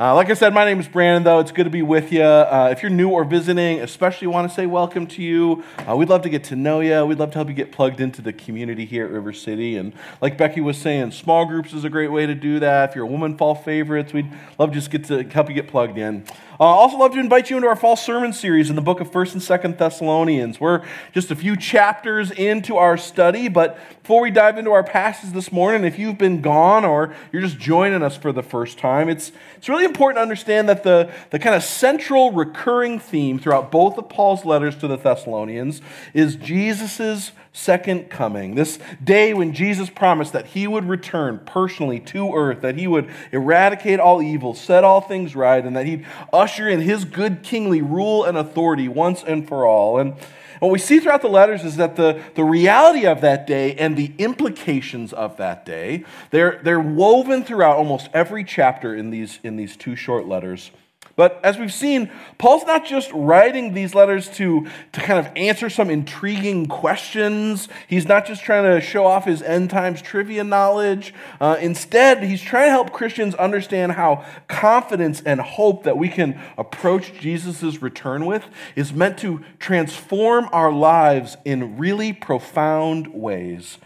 Uh, like I said, my name is Brandon, though. It's good to be with you. Uh, if you're new or visiting, especially want to say welcome to you. Uh, we'd love to get to know you. We'd love to help you get plugged into the community here at River City. And like Becky was saying, small groups is a great way to do that. If you're a woman fall favorites, we'd love to just get to help you get plugged in. Uh, also, love to invite you into our fall sermon series in the book of 1st and 2nd Thessalonians. We're just a few chapters into our study, but before we dive into our passage this morning, if you've been gone or you're just joining us for the first time, it's, it's really important to understand that the, the kind of central recurring theme throughout both of Paul's letters to the Thessalonians is Jesus' second coming. This day when Jesus promised that he would return personally to earth, that he would eradicate all evil, set all things right, and that he'd usher in his good kingly rule and authority once and for all. And what we see throughout the letters is that the, the reality of that day and the implications of that day, they're, they're woven throughout almost every chapter in these, in these two short letters. But as we've seen, Paul's not just writing these letters to, to kind of answer some intriguing questions. He's not just trying to show off his end times trivia knowledge. Uh, instead, he's trying to help Christians understand how confidence and hope that we can approach Jesus' return with is meant to transform our lives in really profound ways.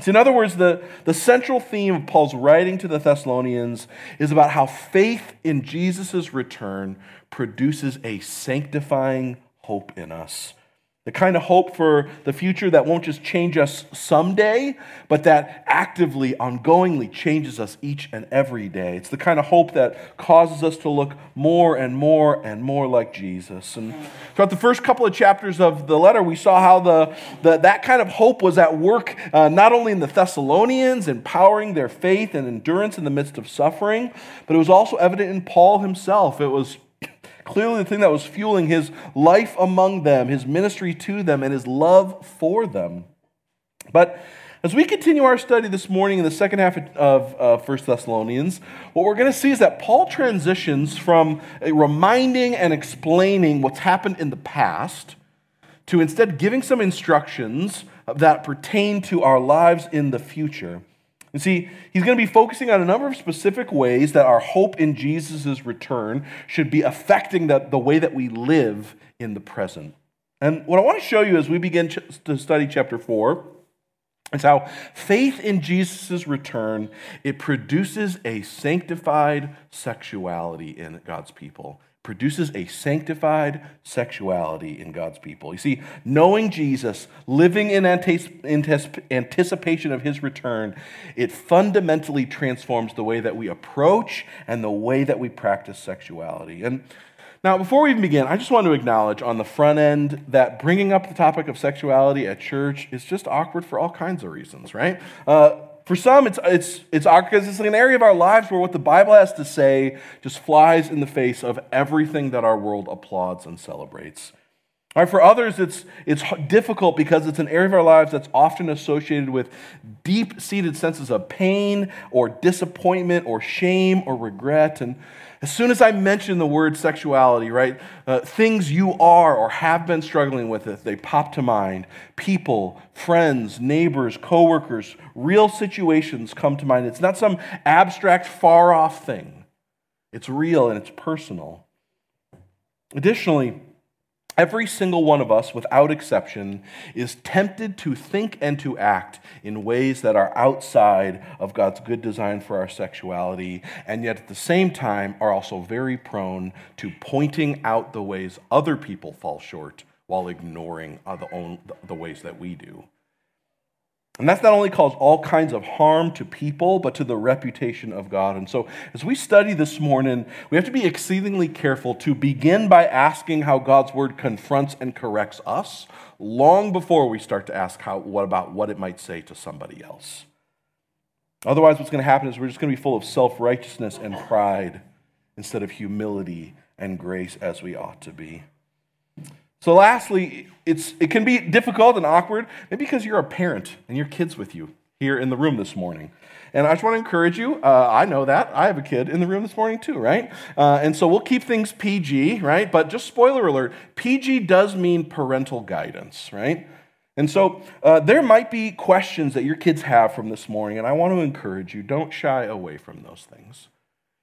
So, in other words, the, the central theme of Paul's writing to the Thessalonians is about how faith in Jesus' return produces a sanctifying hope in us. The kind of hope for the future that won't just change us someday, but that actively, ongoingly changes us each and every day. It's the kind of hope that causes us to look more and more and more like Jesus. And throughout the first couple of chapters of the letter, we saw how the, the that kind of hope was at work uh, not only in the Thessalonians, empowering their faith and endurance in the midst of suffering, but it was also evident in Paul himself. It was Clearly, the thing that was fueling his life among them, his ministry to them, and his love for them. But as we continue our study this morning in the second half of uh, 1 Thessalonians, what we're going to see is that Paul transitions from reminding and explaining what's happened in the past to instead giving some instructions that pertain to our lives in the future. And see, he's going to be focusing on a number of specific ways that our hope in Jesus' return should be affecting the, the way that we live in the present. And what I want to show you as we begin ch- to study chapter 4 is how faith in Jesus' return, it produces a sanctified sexuality in God's people produces a sanctified sexuality in God's people. You see, knowing Jesus, living in anticipation of his return, it fundamentally transforms the way that we approach and the way that we practice sexuality. And now, before we even begin, I just want to acknowledge on the front end that bringing up the topic of sexuality at church is just awkward for all kinds of reasons, right? Uh, for some, it's, it's, it's awkward because it's an area of our lives where what the Bible has to say just flies in the face of everything that our world applauds and celebrates. Right, for others, it's, it's difficult because it's an area of our lives that's often associated with deep seated senses of pain or disappointment or shame or regret. And as soon as I mention the word sexuality, right, uh, things you are or have been struggling with it, they pop to mind. People, friends, neighbors, coworkers, real situations come to mind. It's not some abstract, far off thing, it's real and it's personal. Additionally, Every single one of us, without exception, is tempted to think and to act in ways that are outside of God's good design for our sexuality, and yet at the same time are also very prone to pointing out the ways other people fall short while ignoring the, the ways that we do. And that's not only caused all kinds of harm to people, but to the reputation of God. And so, as we study this morning, we have to be exceedingly careful to begin by asking how God's word confronts and corrects us long before we start to ask how, what about what it might say to somebody else. Otherwise, what's going to happen is we're just going to be full of self righteousness and pride instead of humility and grace as we ought to be. So, lastly, it's, it can be difficult and awkward, maybe because you're a parent and your kid's with you here in the room this morning. And I just want to encourage you. Uh, I know that. I have a kid in the room this morning too, right? Uh, and so we'll keep things PG, right? But just spoiler alert PG does mean parental guidance, right? And so uh, there might be questions that your kids have from this morning, and I want to encourage you don't shy away from those things.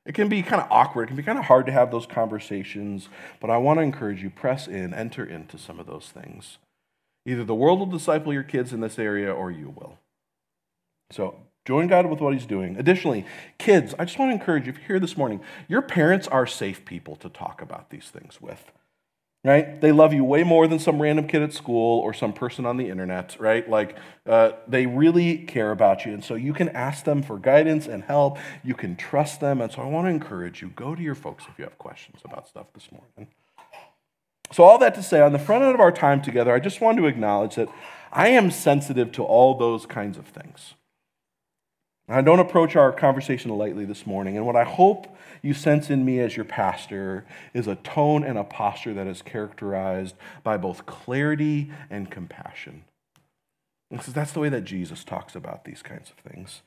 It can be kind of awkward. It can be kind of hard to have those conversations. But I want to encourage you press in, enter into some of those things. Either the world will disciple your kids in this area or you will. So join God with what He's doing. Additionally, kids, I just want to encourage you if you're here this morning, your parents are safe people to talk about these things with right? They love you way more than some random kid at school or some person on the internet, right? Like, uh, they really care about you. And so you can ask them for guidance and help. You can trust them. And so I want to encourage you go to your folks if you have questions about stuff this morning. So, all that to say, on the front end of our time together, I just want to acknowledge that I am sensitive to all those kinds of things. I don't approach our conversation lightly this morning. And what I hope you sense in me as your pastor is a tone and a posture that is characterized by both clarity and compassion. Because that's the way that Jesus talks about these kinds of things.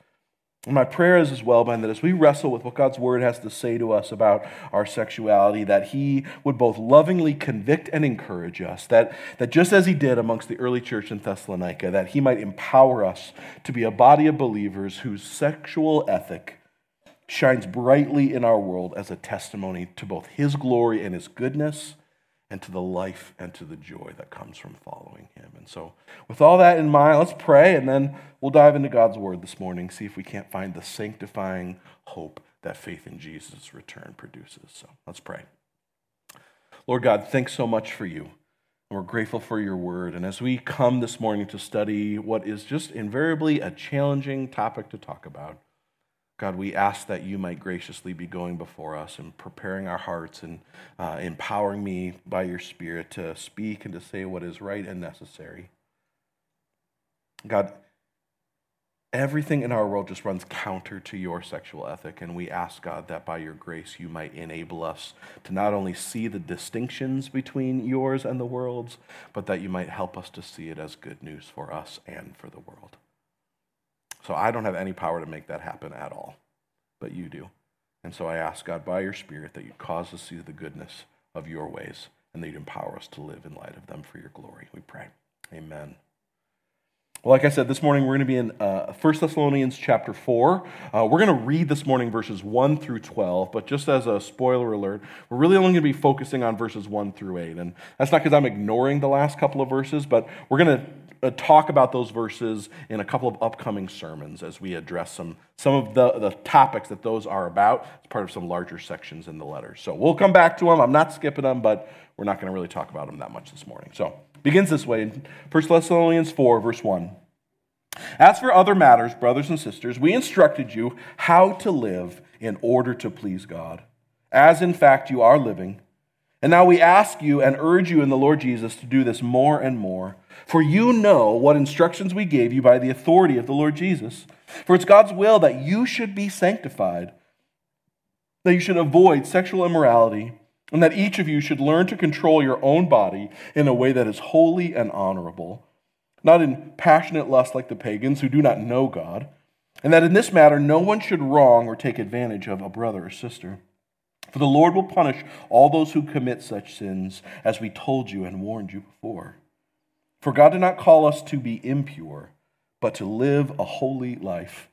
And my prayer is as well, Ben, that as we wrestle with what God's word has to say to us about our sexuality, that He would both lovingly convict and encourage us, that, that just as He did amongst the early church in Thessalonica, that He might empower us to be a body of believers whose sexual ethic shines brightly in our world as a testimony to both His glory and His goodness, and to the life and to the joy that comes from following Him. And so, with all that in mind, let's pray, and then we'll dive into God's Word this morning, see if we can't find the sanctifying hope that faith in Jesus' return produces. So, let's pray. Lord God, thanks so much for you. We're grateful for your word. And as we come this morning to study what is just invariably a challenging topic to talk about, God, we ask that you might graciously be going before us and preparing our hearts and uh, empowering me by your Spirit to speak and to say what is right and necessary. God, everything in our world just runs counter to your sexual ethic, and we ask, God, that by your grace you might enable us to not only see the distinctions between yours and the world's, but that you might help us to see it as good news for us and for the world. So I don't have any power to make that happen at all, but you do. And so I ask God by your Spirit that you'd cause us to see the goodness of your ways and that you'd empower us to live in light of them for your glory. We pray. Amen. Well, like I said, this morning we're going to be in uh, 1 Thessalonians chapter 4. Uh, we're going to read this morning verses 1 through 12, but just as a spoiler alert, we're really only going to be focusing on verses 1 through 8. And that's not because I'm ignoring the last couple of verses, but we're going to Uh, talk about those verses in a couple of upcoming sermons as we address some, some of the, the topics that those are about as part of some larger sections in the letter. So we'll come back to them. I'm not skipping them, but we're not going to really talk about them that much this morning. So begins this way in 1 Thessalonians 4, verse 1. As for other matters, brothers and sisters, we instructed you how to live in order to please God, as in fact you are living. And now we ask you and urge you in the Lord Jesus to do this more and more for you know what instructions we gave you by the authority of the Lord Jesus. For it's God's will that you should be sanctified, that you should avoid sexual immorality, and that each of you should learn to control your own body in a way that is holy and honorable, not in passionate lust like the pagans who do not know God, and that in this matter no one should wrong or take advantage of a brother or sister. For the Lord will punish all those who commit such sins, as we told you and warned you before. For God did not call us to be impure, but to live a holy life.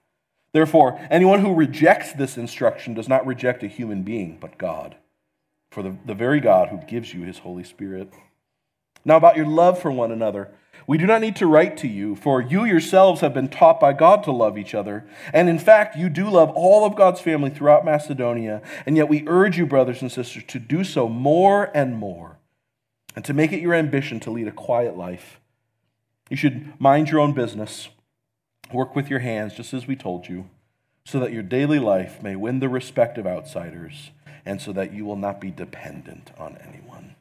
Therefore, anyone who rejects this instruction does not reject a human being, but God, for the, the very God who gives you his Holy Spirit. Now, about your love for one another, we do not need to write to you, for you yourselves have been taught by God to love each other. And in fact, you do love all of God's family throughout Macedonia. And yet we urge you, brothers and sisters, to do so more and more, and to make it your ambition to lead a quiet life you should mind your own business, work with your hands, just as we told you, so that your daily life may win the respect of outsiders and so that you will not be dependent on anyone.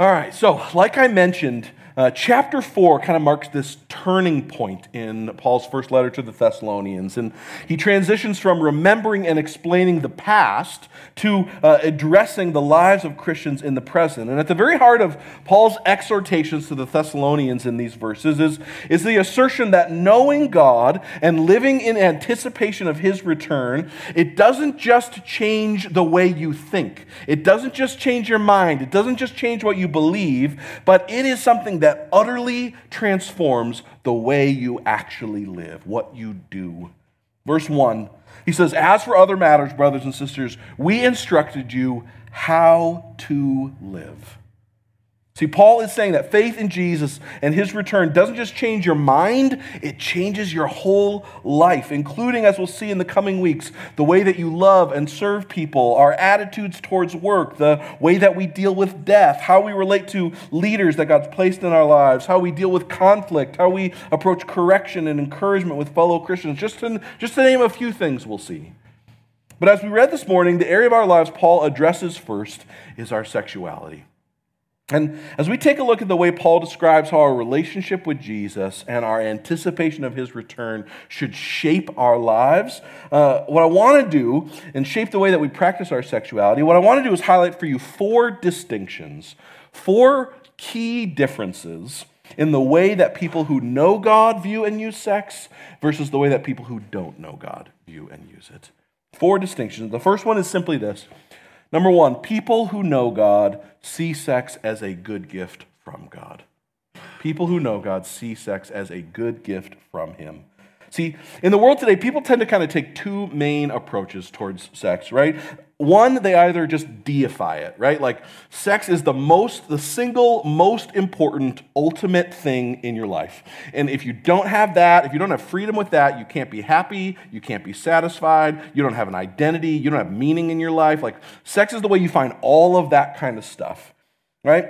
All right, so like I mentioned, uh, chapter 4 kind of marks this turning point in Paul's first letter to the Thessalonians. And he transitions from remembering and explaining the past to uh, addressing the lives of Christians in the present. And at the very heart of Paul's exhortations to the Thessalonians in these verses is, is the assertion that knowing God and living in anticipation of his return, it doesn't just change the way you think, it doesn't just change your mind, it doesn't just change what you believe, but it is something that utterly transforms the way you actually live, what you do. Verse 1 He says, As for other matters, brothers and sisters, we instructed you how to live. See, Paul is saying that faith in Jesus and his return doesn't just change your mind, it changes your whole life, including, as we'll see in the coming weeks, the way that you love and serve people, our attitudes towards work, the way that we deal with death, how we relate to leaders that God's placed in our lives, how we deal with conflict, how we approach correction and encouragement with fellow Christians, just to, just to name a few things we'll see. But as we read this morning, the area of our lives Paul addresses first is our sexuality. And as we take a look at the way Paul describes how our relationship with Jesus and our anticipation of his return should shape our lives, uh, what I want to do and shape the way that we practice our sexuality, what I want to do is highlight for you four distinctions, four key differences in the way that people who know God view and use sex versus the way that people who don't know God view and use it. Four distinctions. The first one is simply this Number one, people who know God see sex as a good gift from God. People who know God see sex as a good gift from Him. See, in the world today, people tend to kind of take two main approaches towards sex, right? One, they either just deify it, right? Like sex is the most, the single most important, ultimate thing in your life. And if you don't have that, if you don't have freedom with that, you can't be happy, you can't be satisfied, you don't have an identity, you don't have meaning in your life. Like sex is the way you find all of that kind of stuff, right?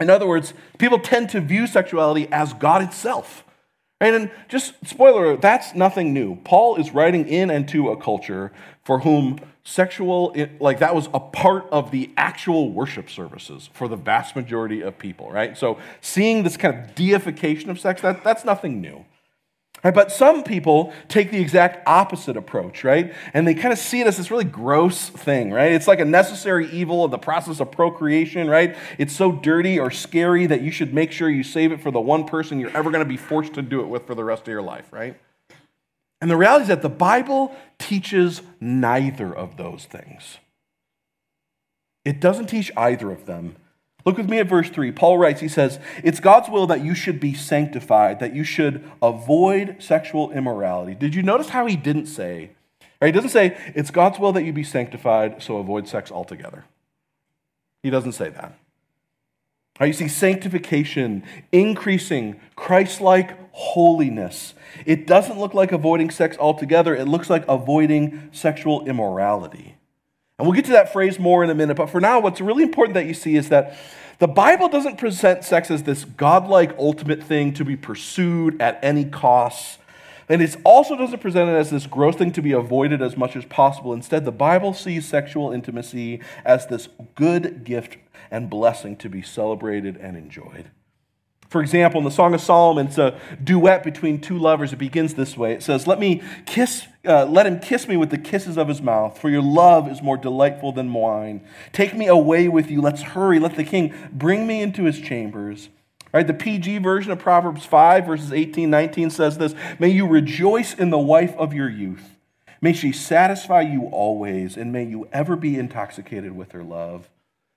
In other words, people tend to view sexuality as God itself. And just spoiler, that's nothing new. Paul is writing in and to a culture for whom sexual, like that was a part of the actual worship services for the vast majority of people, right? So seeing this kind of deification of sex, that, that's nothing new. But some people take the exact opposite approach, right? And they kind of see it as this really gross thing, right? It's like a necessary evil of the process of procreation, right? It's so dirty or scary that you should make sure you save it for the one person you're ever going to be forced to do it with for the rest of your life, right? And the reality is that the Bible teaches neither of those things. It doesn't teach either of them. Look with me at verse 3. Paul writes, he says, It's God's will that you should be sanctified, that you should avoid sexual immorality. Did you notice how he didn't say, right? He doesn't say, It's God's will that you be sanctified, so avoid sex altogether. He doesn't say that. Right, you see, sanctification, increasing Christ like holiness. It doesn't look like avoiding sex altogether, it looks like avoiding sexual immorality. And we'll get to that phrase more in a minute, but for now, what's really important that you see is that the Bible doesn't present sex as this godlike ultimate thing to be pursued at any cost. And it also doesn't present it as this gross thing to be avoided as much as possible. Instead, the Bible sees sexual intimacy as this good gift and blessing to be celebrated and enjoyed. For example, in the Song of Solomon, it's a duet between two lovers. It begins this way. It says, "Let me kiss, uh, let him kiss me with the kisses of his mouth, for your love is more delightful than wine. Take me away with you. Let's hurry. Let the king bring me into his chambers." Right, the PG version of Proverbs 5, verses 18, 19 says this May you rejoice in the wife of your youth. May she satisfy you always, and may you ever be intoxicated with her love.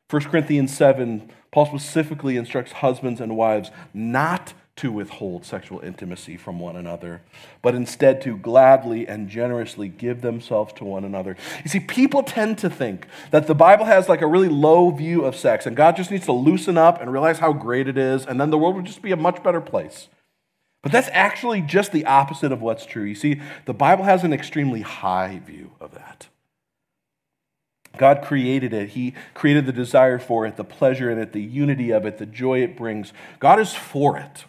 1 Corinthians 7, Paul specifically instructs husbands and wives not to withhold sexual intimacy from one another, but instead to gladly and generously give themselves to one another. You see, people tend to think that the Bible has like a really low view of sex, and God just needs to loosen up and realize how great it is, and then the world would just be a much better place. But that's actually just the opposite of what's true. You see, the Bible has an extremely high view of that. God created it. He created the desire for it, the pleasure in it, the unity of it, the joy it brings. God is for it.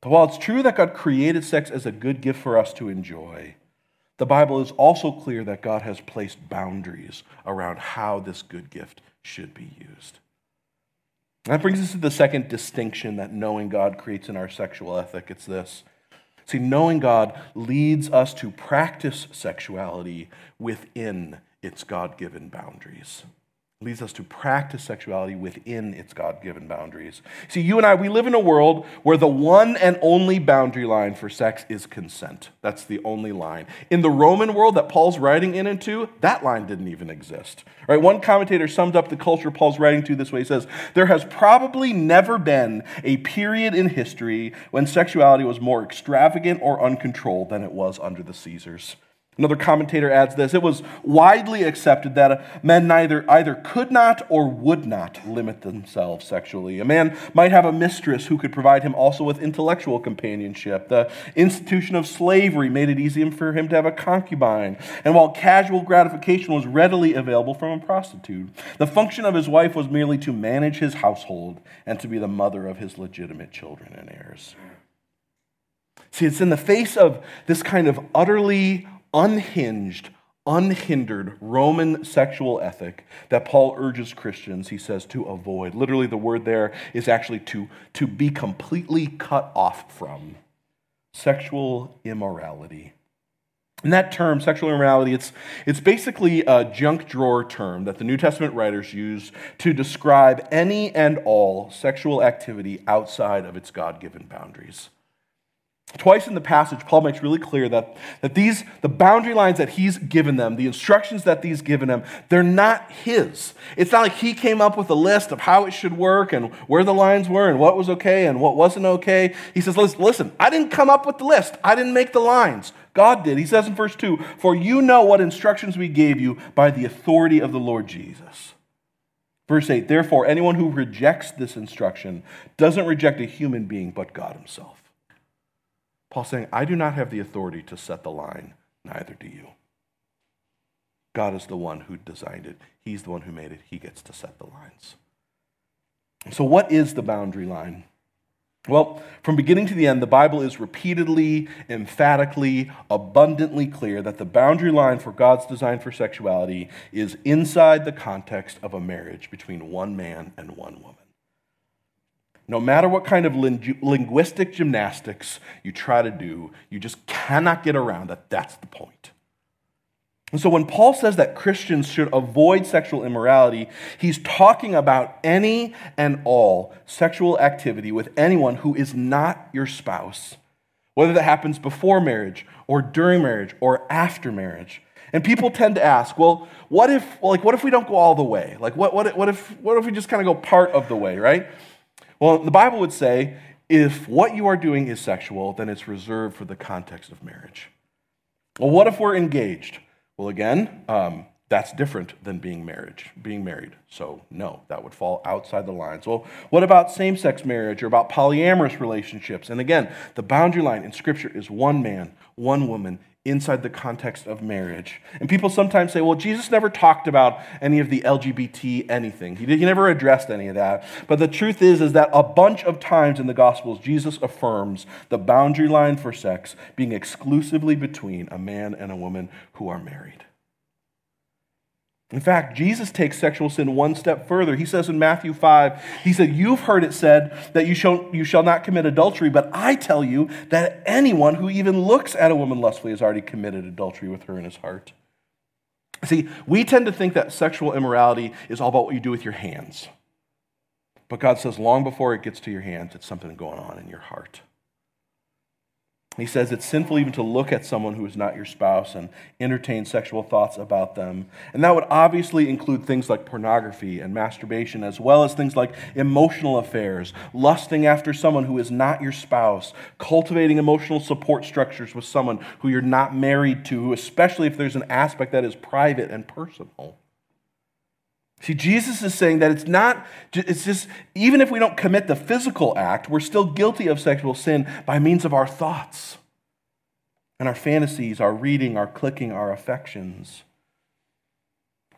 But while it's true that God created sex as a good gift for us to enjoy, the Bible is also clear that God has placed boundaries around how this good gift should be used. That brings us to the second distinction that knowing God creates in our sexual ethic. It's this See, knowing God leads us to practice sexuality within its God given boundaries. It leads us to practice sexuality within its God given boundaries. See, you and I, we live in a world where the one and only boundary line for sex is consent. That's the only line. In the Roman world that Paul's writing in into, that line didn't even exist. Right? One commentator summed up the culture Paul's writing to this way. He says, There has probably never been a period in history when sexuality was more extravagant or uncontrolled than it was under the Caesars. Another commentator adds this It was widely accepted that men neither either could not or would not limit themselves sexually. A man might have a mistress who could provide him also with intellectual companionship. The institution of slavery made it easy for him to have a concubine. And while casual gratification was readily available from a prostitute, the function of his wife was merely to manage his household and to be the mother of his legitimate children and heirs. See, it's in the face of this kind of utterly unhinged, unhindered Roman sexual ethic that Paul urges Christians, he says, to avoid. Literally, the word there is actually to, to be completely cut off from sexual immorality. And that term, sexual immorality, it's, it's basically a junk drawer term that the New Testament writers use to describe any and all sexual activity outside of its God given boundaries. Twice in the passage, Paul makes really clear that, that these, the boundary lines that he's given them, the instructions that he's given them, they're not his. It's not like he came up with a list of how it should work and where the lines were and what was okay and what wasn't okay. He says, listen, listen I didn't come up with the list. I didn't make the lines. God did. He says in verse 2 For you know what instructions we gave you by the authority of the Lord Jesus. Verse 8 Therefore, anyone who rejects this instruction doesn't reject a human being, but God himself. Paul saying, I do not have the authority to set the line, neither do you. God is the one who designed it. He's the one who made it. He gets to set the lines. So, what is the boundary line? Well, from beginning to the end, the Bible is repeatedly, emphatically, abundantly clear that the boundary line for God's design for sexuality is inside the context of a marriage between one man and one woman. No matter what kind of linguistic gymnastics you try to do, you just cannot get around that that's the point. And so when Paul says that Christians should avoid sexual immorality, he's talking about any and all sexual activity with anyone who is not your spouse, whether that happens before marriage or during marriage or after marriage. And people tend to ask, well, what if, like, what if we don't go all the way? Like, what, what, what, if, what if we just kind of go part of the way, right? Well, the Bible would say if what you are doing is sexual, then it's reserved for the context of marriage. Well, what if we're engaged? Well, again, um, that's different than being marriage, being married. So no, that would fall outside the lines. Well, what about same-sex marriage or about polyamorous relationships? And again, the boundary line in Scripture is one man, one woman inside the context of marriage. And people sometimes say, well, Jesus never talked about any of the LGBT anything. He, did, he never addressed any of that. But the truth is, is that a bunch of times in the Gospels, Jesus affirms the boundary line for sex being exclusively between a man and a woman who are married. In fact, Jesus takes sexual sin one step further. He says in Matthew 5, he said, You've heard it said that you shall, you shall not commit adultery, but I tell you that anyone who even looks at a woman lustfully has already committed adultery with her in his heart. See, we tend to think that sexual immorality is all about what you do with your hands. But God says, long before it gets to your hands, it's something going on in your heart. He says it's sinful even to look at someone who is not your spouse and entertain sexual thoughts about them. And that would obviously include things like pornography and masturbation, as well as things like emotional affairs, lusting after someone who is not your spouse, cultivating emotional support structures with someone who you're not married to, especially if there's an aspect that is private and personal. See, Jesus is saying that it's not, it's just, even if we don't commit the physical act, we're still guilty of sexual sin by means of our thoughts and our fantasies, our reading, our clicking, our affections.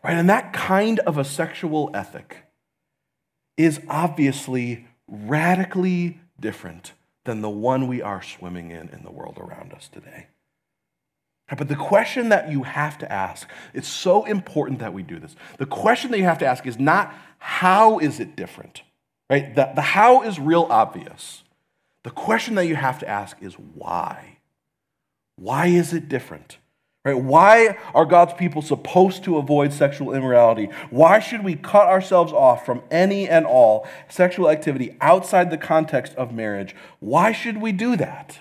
Right? And that kind of a sexual ethic is obviously radically different than the one we are swimming in in the world around us today. But the question that you have to ask, it's so important that we do this. The question that you have to ask is not how is it different, right? The, the how is real obvious. The question that you have to ask is why? Why is it different? Right? Why are God's people supposed to avoid sexual immorality? Why should we cut ourselves off from any and all sexual activity outside the context of marriage? Why should we do that?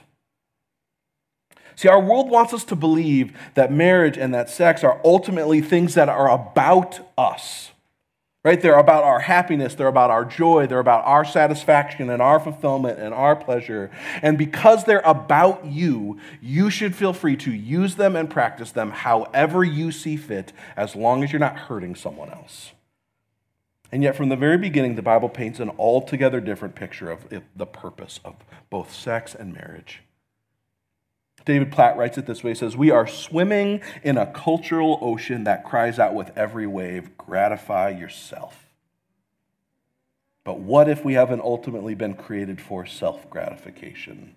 See, our world wants us to believe that marriage and that sex are ultimately things that are about us. right? They're about our happiness, they're about our joy, they're about our satisfaction and our fulfillment and our pleasure. And because they're about you, you should feel free to use them and practice them however you see fit, as long as you're not hurting someone else. And yet, from the very beginning, the Bible paints an altogether different picture of the purpose of both sex and marriage. David Platt writes it this way He says, We are swimming in a cultural ocean that cries out with every wave, gratify yourself. But what if we haven't ultimately been created for self gratification?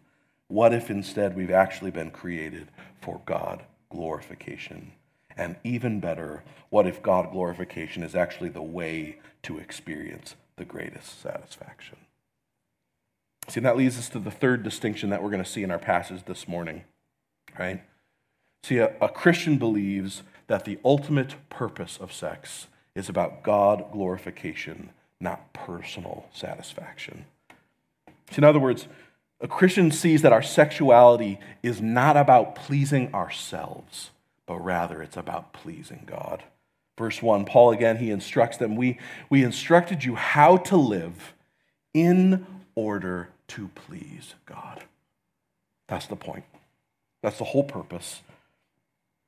What if instead we've actually been created for God glorification? And even better, what if God glorification is actually the way to experience the greatest satisfaction? See, and that leads us to the third distinction that we're going to see in our passage this morning right? See, a, a Christian believes that the ultimate purpose of sex is about God glorification, not personal satisfaction. See, in other words, a Christian sees that our sexuality is not about pleasing ourselves, but rather it's about pleasing God. Verse 1, Paul again, he instructs them we, we instructed you how to live in order to please God. That's the point. That's the whole purpose.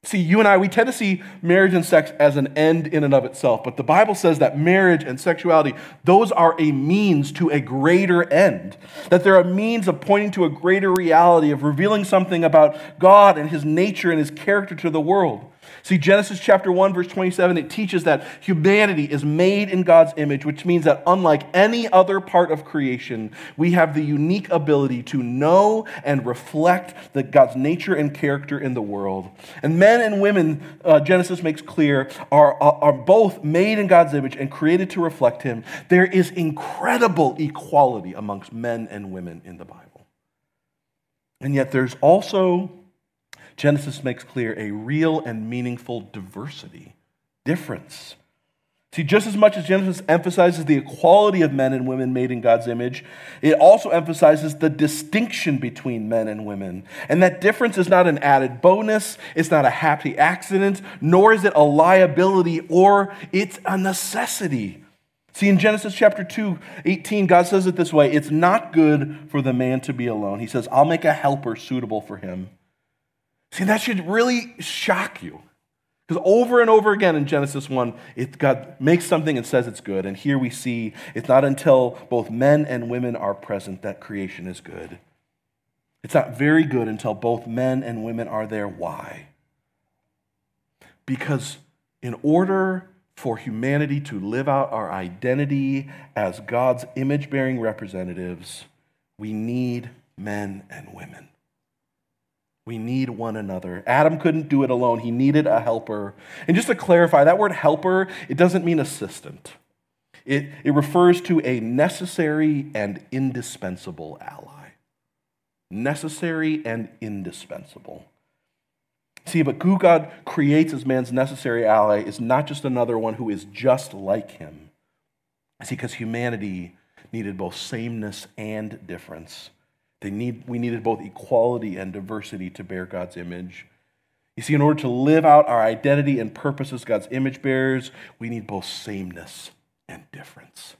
See, you and I, we tend to see marriage and sex as an end in and of itself, but the Bible says that marriage and sexuality, those are a means to a greater end. That they're a means of pointing to a greater reality, of revealing something about God and his nature and his character to the world. See, Genesis chapter 1, verse 27, it teaches that humanity is made in God's image, which means that unlike any other part of creation, we have the unique ability to know and reflect the, God's nature and character in the world. And men and women, uh, Genesis makes clear, are, are both made in God's image and created to reflect Him. There is incredible equality amongst men and women in the Bible. And yet there's also Genesis makes clear a real and meaningful diversity, difference. See, just as much as Genesis emphasizes the equality of men and women made in God's image, it also emphasizes the distinction between men and women. And that difference is not an added bonus, it's not a happy accident, nor is it a liability or it's a necessity. See, in Genesis chapter 2, 18, God says it this way It's not good for the man to be alone. He says, I'll make a helper suitable for him. See, that should really shock you. Because over and over again in Genesis 1, it, God makes something and says it's good. And here we see it's not until both men and women are present that creation is good. It's not very good until both men and women are there. Why? Because in order for humanity to live out our identity as God's image bearing representatives, we need men and women. We need one another. Adam couldn't do it alone. He needed a helper. And just to clarify, that word helper, it doesn't mean assistant. It, it refers to a necessary and indispensable ally. Necessary and indispensable. See, but who God creates as man's necessary ally is not just another one who is just like him. See, because humanity needed both sameness and difference. They need, we needed both equality and diversity to bear God's image. You see, in order to live out our identity and purpose as God's image bearers, we need both sameness and difference.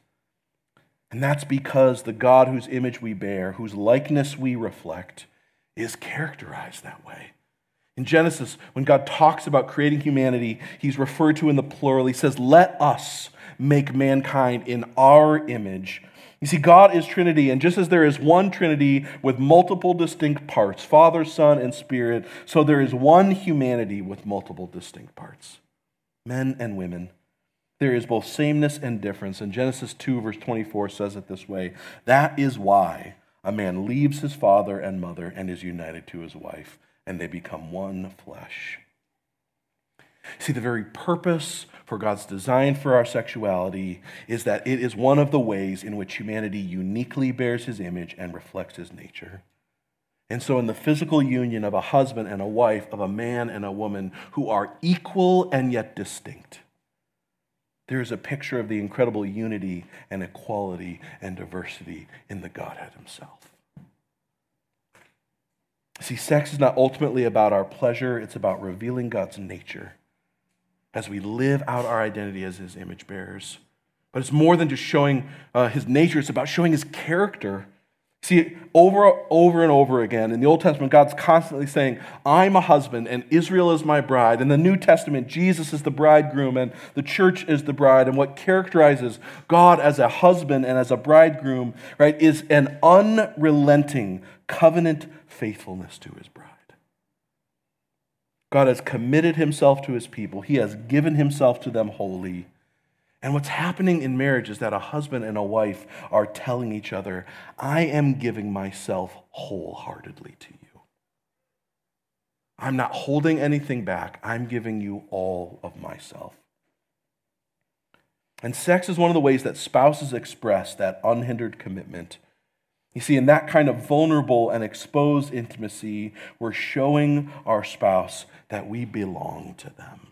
And that's because the God whose image we bear, whose likeness we reflect, is characterized that way. In Genesis, when God talks about creating humanity, he's referred to in the plural. He says, Let us make mankind in our image you see, God is Trinity, and just as there is one Trinity with multiple distinct parts Father, Son, and Spirit so there is one humanity with multiple distinct parts men and women. There is both sameness and difference. And Genesis 2, verse 24 says it this way That is why a man leaves his father and mother and is united to his wife, and they become one flesh. See, the very purpose for God's design for our sexuality is that it is one of the ways in which humanity uniquely bears his image and reflects his nature. And so, in the physical union of a husband and a wife, of a man and a woman who are equal and yet distinct, there is a picture of the incredible unity and equality and diversity in the Godhead Himself. See, sex is not ultimately about our pleasure, it's about revealing God's nature as we live out our identity as his image bearers. But it's more than just showing uh, his nature, it's about showing his character. See, over, over and over again in the Old Testament, God's constantly saying, I'm a husband and Israel is my bride. In the New Testament, Jesus is the bridegroom and the church is the bride. And what characterizes God as a husband and as a bridegroom, right, is an unrelenting covenant faithfulness to his bride. God has committed himself to his people, he has given himself to them wholly. And what's happening in marriage is that a husband and a wife are telling each other, I am giving myself wholeheartedly to you. I'm not holding anything back. I'm giving you all of myself. And sex is one of the ways that spouses express that unhindered commitment. You see, in that kind of vulnerable and exposed intimacy, we're showing our spouse that we belong to them.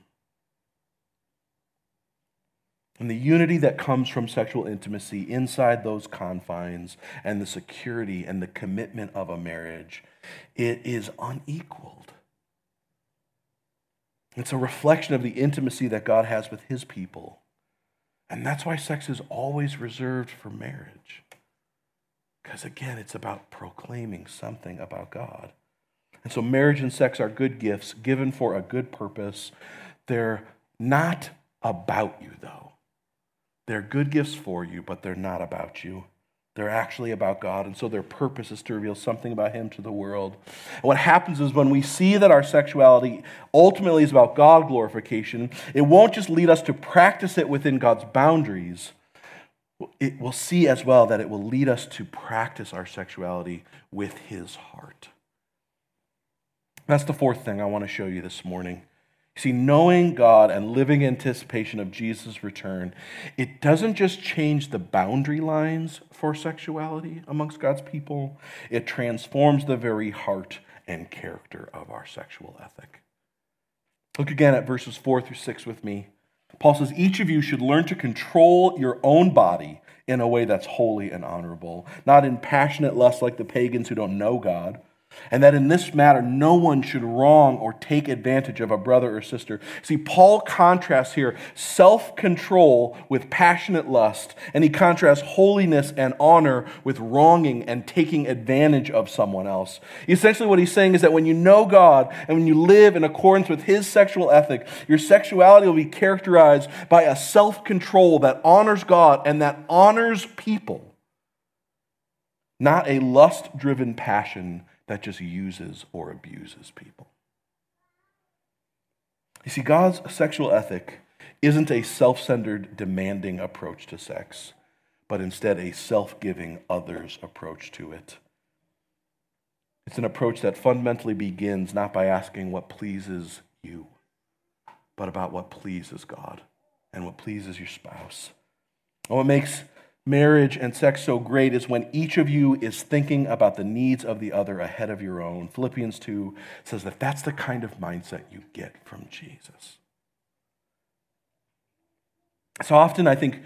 And the unity that comes from sexual intimacy inside those confines and the security and the commitment of a marriage, it is unequaled. It's a reflection of the intimacy that God has with his people. And that's why sex is always reserved for marriage. Because again, it's about proclaiming something about God. And so marriage and sex are good gifts given for a good purpose. They're not about you, though. They're good gifts for you, but they're not about you. They're actually about God, and so their purpose is to reveal something about Him to the world. And what happens is when we see that our sexuality ultimately is about God glorification, it won't just lead us to practice it within God's boundaries. It will see as well that it will lead us to practice our sexuality with His heart. That's the fourth thing I want to show you this morning. See, knowing God and living in anticipation of Jesus' return, it doesn't just change the boundary lines for sexuality amongst God's people, it transforms the very heart and character of our sexual ethic. Look again at verses 4 through 6 with me. Paul says, Each of you should learn to control your own body in a way that's holy and honorable, not in passionate lust like the pagans who don't know God and that in this matter no one should wrong or take advantage of a brother or sister. See, Paul contrasts here self control with passionate lust, and he contrasts holiness and honor with wronging and taking advantage of someone else. Essentially, what he's saying is that when you know God and when you live in accordance with his sexual ethic, your sexuality will be characterized by a self control that honors God and that honors people, not a lust driven passion that just uses or abuses people. You see, God's sexual ethic isn't a self centered, demanding approach to sex, but instead a self giving others approach to it. It's an approach that fundamentally begins not by asking what pleases you, but about what pleases God and what pleases your spouse. And what makes marriage and sex so great is when each of you is thinking about the needs of the other ahead of your own. Philippians 2 says that that's the kind of mindset you get from Jesus. So often, I think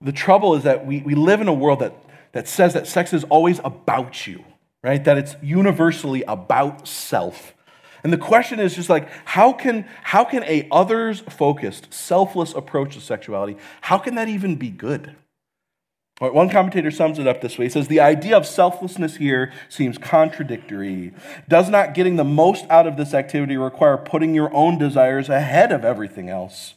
the trouble is that we, we live in a world that, that says that sex is always about you, right? That it's universally about self. And the question is just like, how can, how can a others-focused, selfless approach to sexuality, how can that even be good? One commentator sums it up this way. He says, The idea of selflessness here seems contradictory. Does not getting the most out of this activity require putting your own desires ahead of everything else?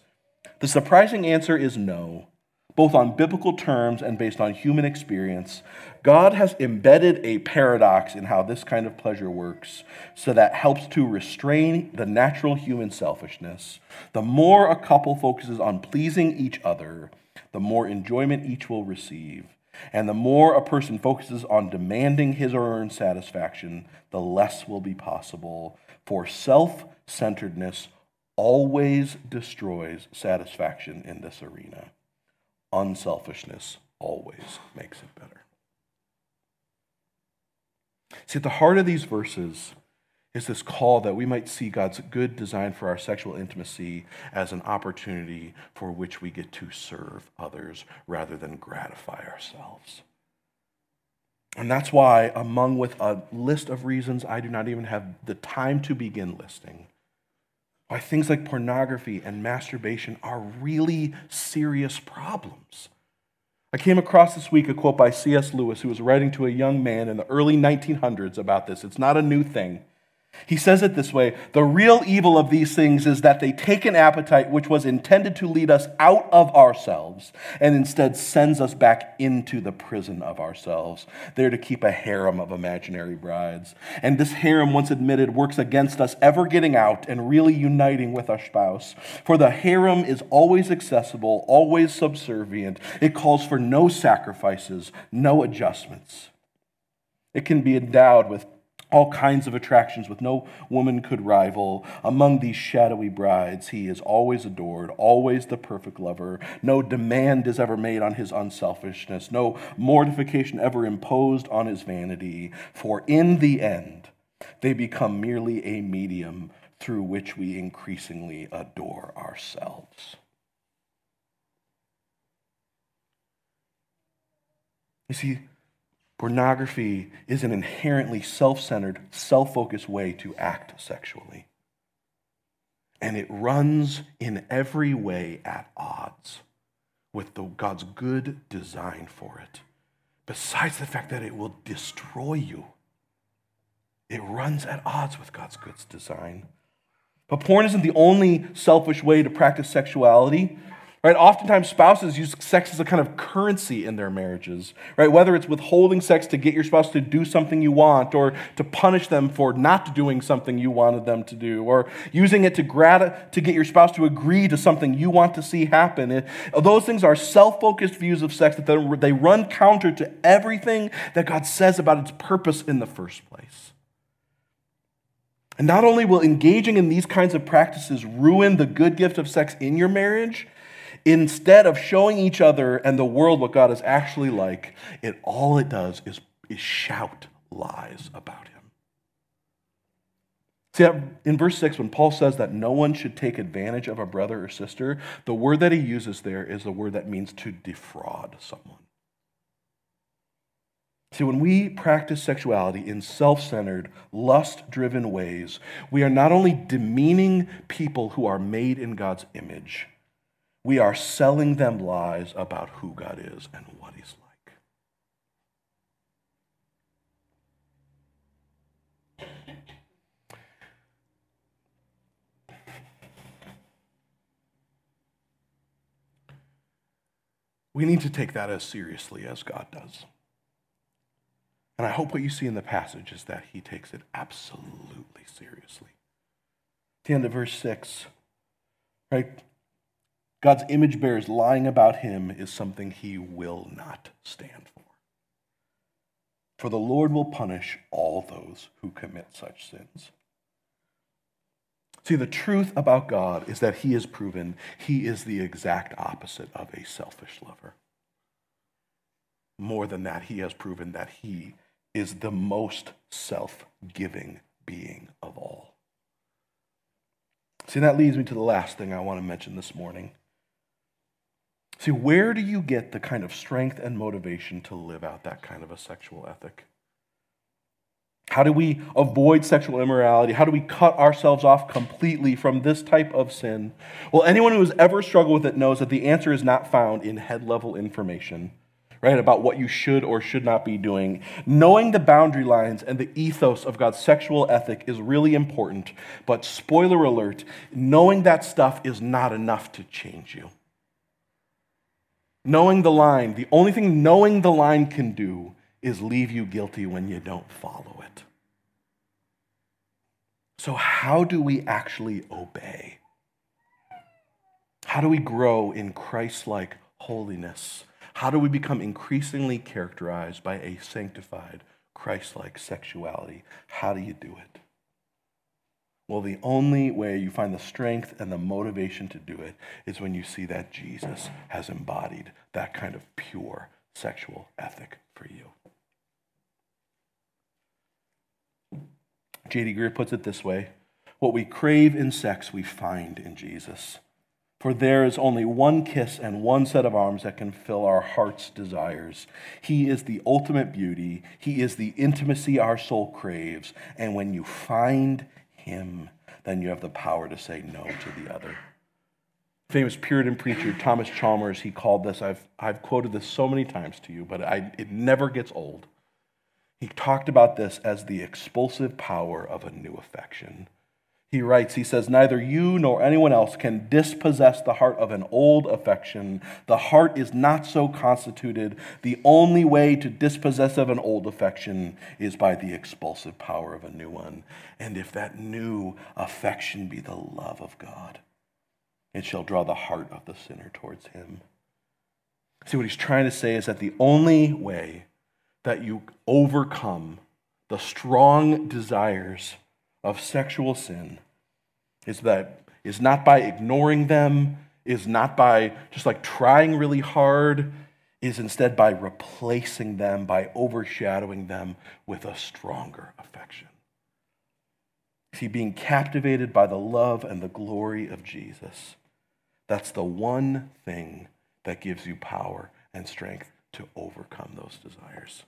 The surprising answer is no, both on biblical terms and based on human experience. God has embedded a paradox in how this kind of pleasure works, so that helps to restrain the natural human selfishness. The more a couple focuses on pleasing each other, the more enjoyment each will receive. And the more a person focuses on demanding his or her own satisfaction, the less will be possible. For self centeredness always destroys satisfaction in this arena. Unselfishness always makes it better. See, at the heart of these verses is this call that we might see God's good design for our sexual intimacy as an opportunity for which we get to serve others rather than gratify ourselves. And that's why, among with a list of reasons I do not even have the time to begin listing, why things like pornography and masturbation are really serious problems I came across this week a quote by C.S. Lewis, who was writing to a young man in the early 1900s about this. It's not a new thing. He says it this way The real evil of these things is that they take an appetite which was intended to lead us out of ourselves and instead sends us back into the prison of ourselves, there to keep a harem of imaginary brides. And this harem, once admitted, works against us ever getting out and really uniting with our spouse. For the harem is always accessible, always subservient. It calls for no sacrifices, no adjustments. It can be endowed with all kinds of attractions with no woman could rival. Among these shadowy brides, he is always adored, always the perfect lover. No demand is ever made on his unselfishness, no mortification ever imposed on his vanity. For in the end, they become merely a medium through which we increasingly adore ourselves. You see, Pornography is an inherently self centered, self focused way to act sexually. And it runs in every way at odds with the, God's good design for it. Besides the fact that it will destroy you, it runs at odds with God's good design. But porn isn't the only selfish way to practice sexuality. Right? Oftentimes, spouses use sex as a kind of currency in their marriages. Right? Whether it's withholding sex to get your spouse to do something you want, or to punish them for not doing something you wanted them to do, or using it to, grat- to get your spouse to agree to something you want to see happen. It, those things are self focused views of sex that they run counter to everything that God says about its purpose in the first place. And not only will engaging in these kinds of practices ruin the good gift of sex in your marriage, Instead of showing each other and the world what God is actually like, it all it does is, is shout lies about him. See, in verse 6, when Paul says that no one should take advantage of a brother or sister, the word that he uses there is the word that means to defraud someone. See, when we practice sexuality in self centered, lust driven ways, we are not only demeaning people who are made in God's image, we are selling them lies about who God is and what He's like. We need to take that as seriously as God does. And I hope what you see in the passage is that he takes it absolutely seriously. At the end of verse 6, right? God's image bearers lying about him is something he will not stand for. For the Lord will punish all those who commit such sins. See, the truth about God is that he is proven he is the exact opposite of a selfish lover. More than that, he has proven that he is the most self giving being of all. See, that leads me to the last thing I want to mention this morning. See, where do you get the kind of strength and motivation to live out that kind of a sexual ethic? How do we avoid sexual immorality? How do we cut ourselves off completely from this type of sin? Well, anyone who has ever struggled with it knows that the answer is not found in head level information, right, about what you should or should not be doing. Knowing the boundary lines and the ethos of God's sexual ethic is really important, but spoiler alert, knowing that stuff is not enough to change you. Knowing the line, the only thing knowing the line can do is leave you guilty when you don't follow it. So, how do we actually obey? How do we grow in Christ like holiness? How do we become increasingly characterized by a sanctified, Christ like sexuality? How do you do it? Well, the only way you find the strength and the motivation to do it is when you see that Jesus has embodied that kind of pure sexual ethic for you. J.D. Greear puts it this way What we crave in sex, we find in Jesus. For there is only one kiss and one set of arms that can fill our heart's desires. He is the ultimate beauty. He is the intimacy our soul craves. And when you find him, then you have the power to say no to the other. famous Puritan preacher Thomas Chalmers, he called this, I've, I've quoted this so many times to you, but I, it never gets old. He talked about this as the expulsive power of a new affection. He writes, he says, Neither you nor anyone else can dispossess the heart of an old affection. The heart is not so constituted. The only way to dispossess of an old affection is by the expulsive power of a new one. And if that new affection be the love of God, it shall draw the heart of the sinner towards him. See, what he's trying to say is that the only way that you overcome the strong desires of sexual sin is that is not by ignoring them, is not by just like trying really hard, is instead by replacing them, by overshadowing them with a stronger affection. See, being captivated by the love and the glory of Jesus, that's the one thing that gives you power and strength to overcome those desires.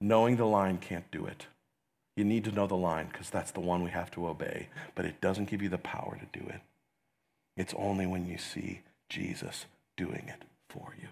Knowing the line can't do it. You need to know the line because that's the one we have to obey, but it doesn't give you the power to do it. It's only when you see Jesus doing it for you.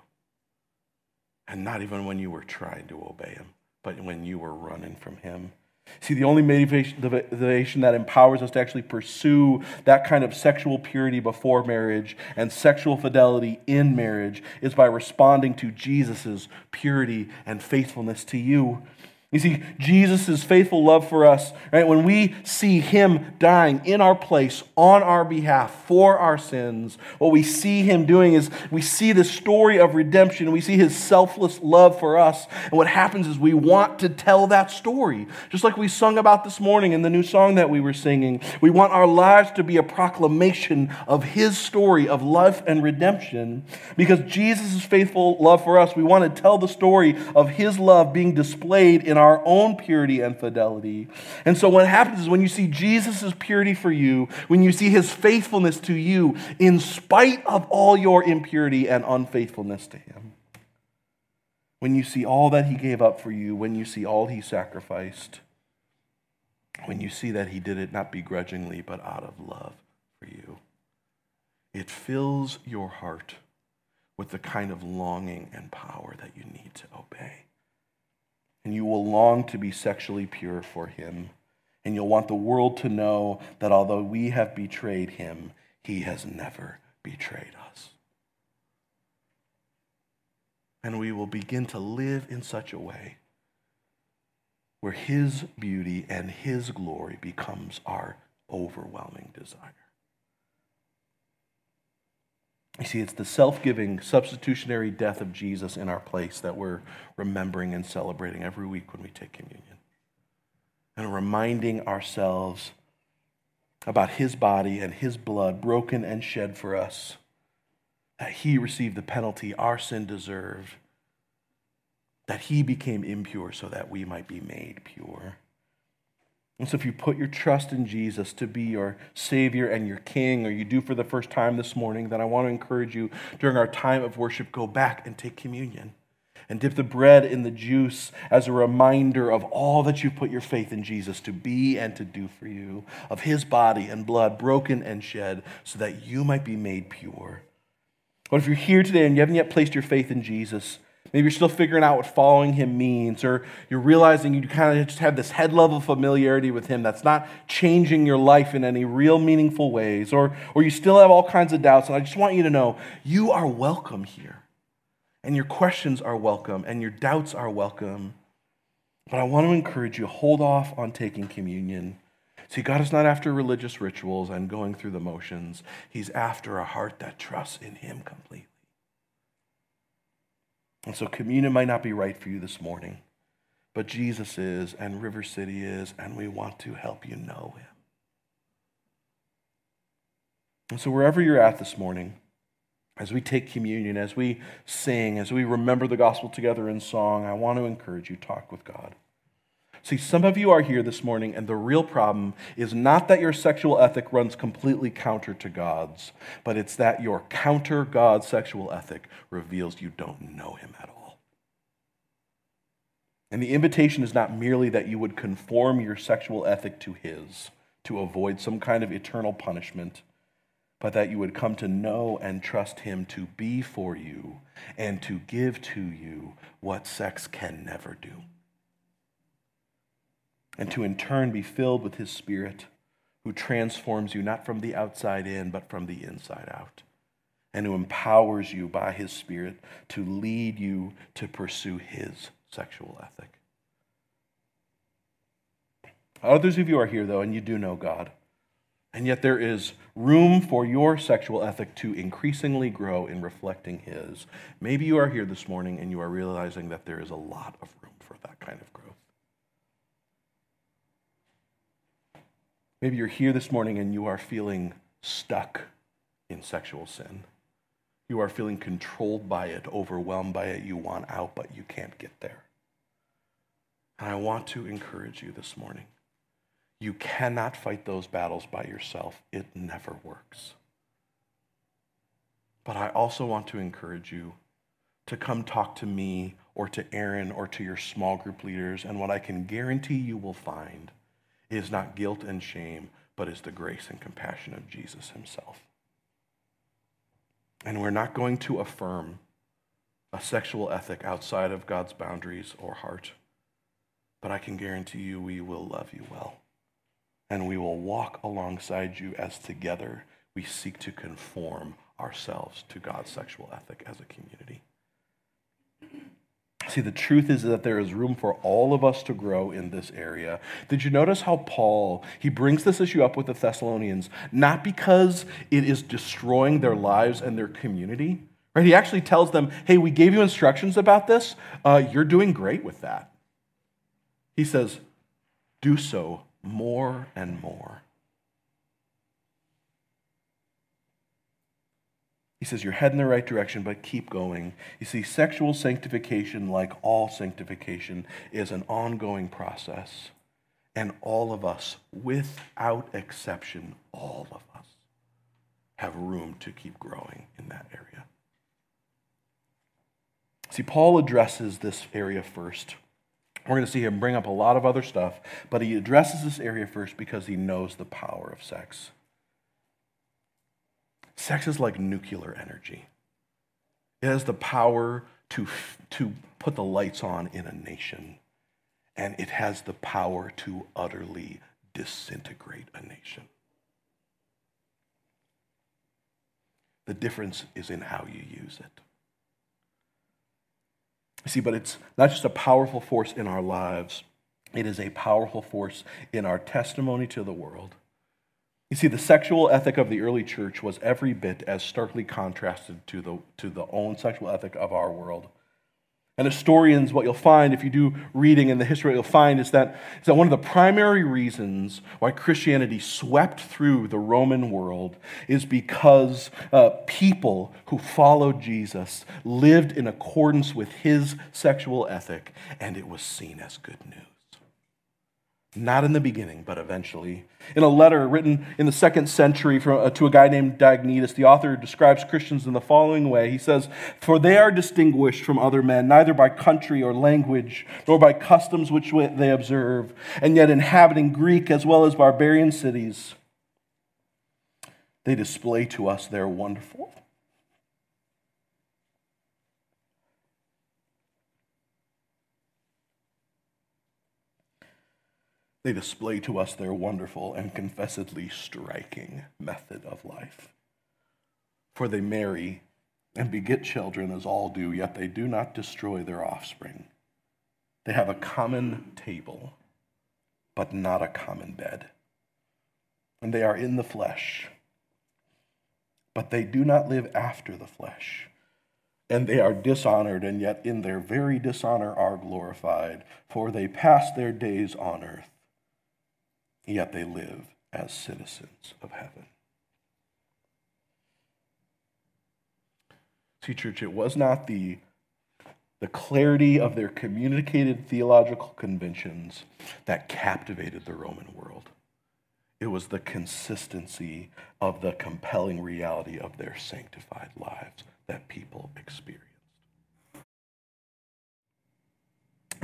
And not even when you were trying to obey him, but when you were running from him. See, the only motivation that empowers us to actually pursue that kind of sexual purity before marriage and sexual fidelity in marriage is by responding to Jesus' purity and faithfulness to you. You see, Jesus' faithful love for us, right? When we see him dying in our place, on our behalf, for our sins, what we see him doing is we see the story of redemption. We see his selfless love for us. And what happens is we want to tell that story. Just like we sung about this morning in the new song that we were singing. We want our lives to be a proclamation of his story of life and redemption. Because Jesus' faithful love for us, we want to tell the story of his love being displayed in our own purity and fidelity. And so, what happens is when you see Jesus' purity for you, when you see his faithfulness to you, in spite of all your impurity and unfaithfulness to him, when you see all that he gave up for you, when you see all he sacrificed, when you see that he did it not begrudgingly, but out of love for you, it fills your heart with the kind of longing and power that you need to obey and you will long to be sexually pure for him. And you'll want the world to know that although we have betrayed him, he has never betrayed us. And we will begin to live in such a way where his beauty and his glory becomes our overwhelming desire. You see, it's the self giving, substitutionary death of Jesus in our place that we're remembering and celebrating every week when we take communion. And reminding ourselves about his body and his blood broken and shed for us, that he received the penalty our sin deserved, that he became impure so that we might be made pure. And so, if you put your trust in Jesus to be your Savior and your King, or you do for the first time this morning, then I want to encourage you during our time of worship, go back and take communion and dip the bread in the juice as a reminder of all that you put your faith in Jesus to be and to do for you, of His body and blood broken and shed so that you might be made pure. But if you're here today and you haven't yet placed your faith in Jesus, Maybe you're still figuring out what following him means, or you're realizing you kind of just have this head level familiarity with him that's not changing your life in any real meaningful ways, or, or you still have all kinds of doubts. And I just want you to know you are welcome here. And your questions are welcome, and your doubts are welcome. But I want to encourage you hold off on taking communion. See, God is not after religious rituals and going through the motions, He's after a heart that trusts in Him completely. And so communion might not be right for you this morning, but Jesus is, and River City is, and we want to help you know him. And so wherever you're at this morning, as we take communion, as we sing, as we remember the gospel together in song, I want to encourage you talk with God. See, some of you are here this morning, and the real problem is not that your sexual ethic runs completely counter to God's, but it's that your counter God sexual ethic reveals you don't know Him at all. And the invitation is not merely that you would conform your sexual ethic to His to avoid some kind of eternal punishment, but that you would come to know and trust him to be for you and to give to you what sex can never do. And to in turn be filled with his spirit who transforms you not from the outside in, but from the inside out, and who empowers you by his spirit to lead you to pursue his sexual ethic. Others of you are here, though, and you do know God. And yet there is room for your sexual ethic to increasingly grow in reflecting His. Maybe you are here this morning and you are realizing that there is a lot of room for that kind of growth. Maybe you're here this morning and you are feeling stuck in sexual sin. You are feeling controlled by it, overwhelmed by it. You want out, but you can't get there. And I want to encourage you this morning you cannot fight those battles by yourself, it never works. But I also want to encourage you to come talk to me or to Aaron or to your small group leaders. And what I can guarantee you will find is not guilt and shame, but is the grace and compassion of Jesus himself. And we're not going to affirm a sexual ethic outside of God's boundaries or heart, but I can guarantee you we will love you well and we will walk alongside you as together we seek to conform ourselves to God's sexual ethic as a community. See, the truth is that there is room for all of us to grow in this area. Did you notice how Paul, he brings this issue up with the Thessalonians, not because it is destroying their lives and their community, right? He actually tells them, hey, we gave you instructions about this. Uh, you're doing great with that. He says, do so more and more. He says, You're heading the right direction, but keep going. You see, sexual sanctification, like all sanctification, is an ongoing process. And all of us, without exception, all of us, have room to keep growing in that area. See, Paul addresses this area first we're going to see him bring up a lot of other stuff, but he addresses this area first because he knows the power of sex. Sex is like nuclear energy. It has the power to, to put the lights on in a nation, and it has the power to utterly disintegrate a nation. The difference is in how you use it. See, but it's not just a powerful force in our lives, it is a powerful force in our testimony to the world. You see, the sexual ethic of the early church was every bit as starkly contrasted to the, to the own sexual ethic of our world. And historians, what you'll find if you do reading in the history, you'll find is that, is that one of the primary reasons why Christianity swept through the Roman world is because uh, people who followed Jesus lived in accordance with his sexual ethic, and it was seen as good news. Not in the beginning, but eventually. In a letter written in the second century uh, to a guy named Diognetus, the author describes Christians in the following way. He says, For they are distinguished from other men, neither by country or language, nor by customs which they observe, and yet inhabiting Greek as well as barbarian cities, they display to us their wonderful they display to us their wonderful and confessedly striking method of life. For they marry and beget children as all do, yet they do not destroy their offspring. They have a common table, but not a common bed. And they are in the flesh, but they do not live after the flesh. And they are dishonored, and yet in their very dishonor are glorified, for they pass their days on earth yet they live as citizens of heaven. See, church, it was not the, the clarity of their communicated theological conventions that captivated the Roman world. It was the consistency of the compelling reality of their sanctified lives that people experienced.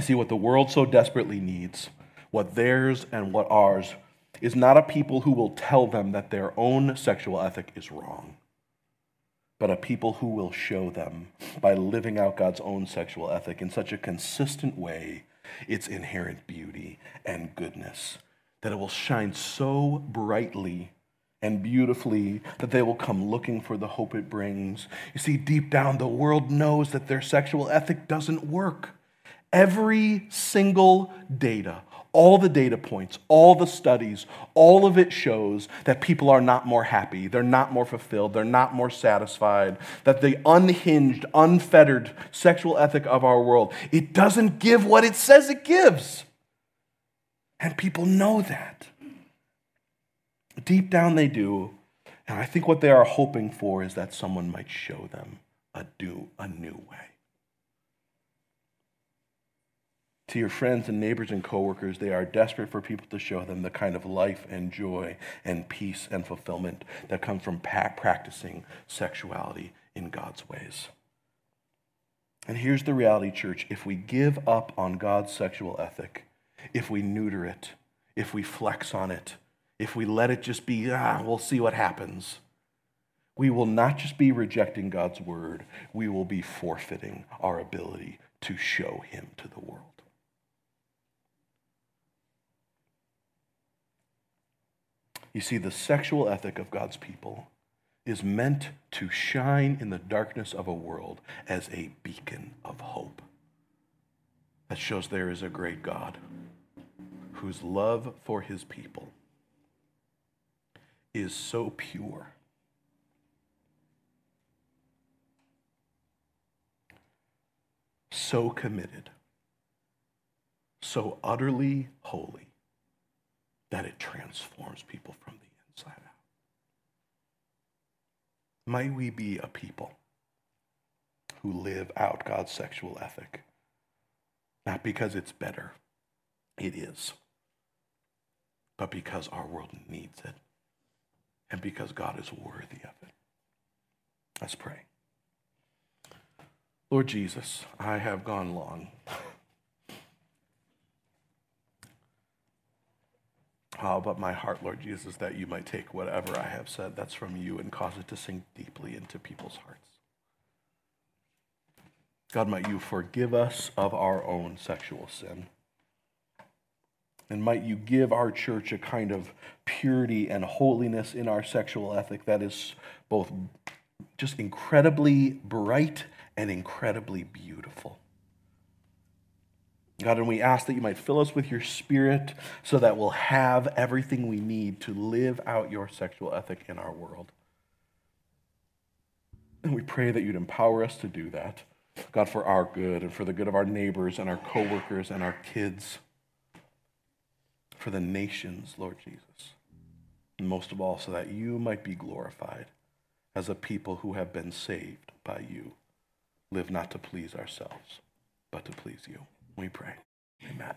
See, what the world so desperately needs what theirs and what ours is not a people who will tell them that their own sexual ethic is wrong, but a people who will show them by living out God's own sexual ethic in such a consistent way its inherent beauty and goodness that it will shine so brightly and beautifully that they will come looking for the hope it brings. You see, deep down, the world knows that their sexual ethic doesn't work. Every single data, all the data points, all the studies, all of it shows that people are not more happy, they're not more fulfilled, they're not more satisfied, that the unhinged, unfettered sexual ethic of our world, it doesn't give what it says it gives. And people know that. Deep down they do. And I think what they are hoping for is that someone might show them a, do, a new way. To your friends and neighbors and coworkers, they are desperate for people to show them the kind of life and joy and peace and fulfillment that comes from practicing sexuality in God's ways. And here's the reality, church if we give up on God's sexual ethic, if we neuter it, if we flex on it, if we let it just be, ah, we'll see what happens, we will not just be rejecting God's word, we will be forfeiting our ability to show him to the world. You see, the sexual ethic of God's people is meant to shine in the darkness of a world as a beacon of hope. That shows there is a great God whose love for his people is so pure. So committed, so utterly holy that it transforms people from the inside out. Might we be a people who live out God's sexual ethic? Not because it's better, it is, but because our world needs it and because God is worthy of it. Let's pray. Lord Jesus, I have gone long. Oh, but my heart, Lord Jesus, that you might take whatever I have said that's from you and cause it to sink deeply into people's hearts. God, might you forgive us of our own sexual sin. And might you give our church a kind of purity and holiness in our sexual ethic that is both just incredibly bright and incredibly beautiful. God, and we ask that you might fill us with your spirit so that we'll have everything we need to live out your sexual ethic in our world. And we pray that you'd empower us to do that, God, for our good and for the good of our neighbors and our coworkers and our kids, for the nations, Lord Jesus. And most of all, so that you might be glorified as a people who have been saved by you. Live not to please ourselves, but to please you. We pray. Amen.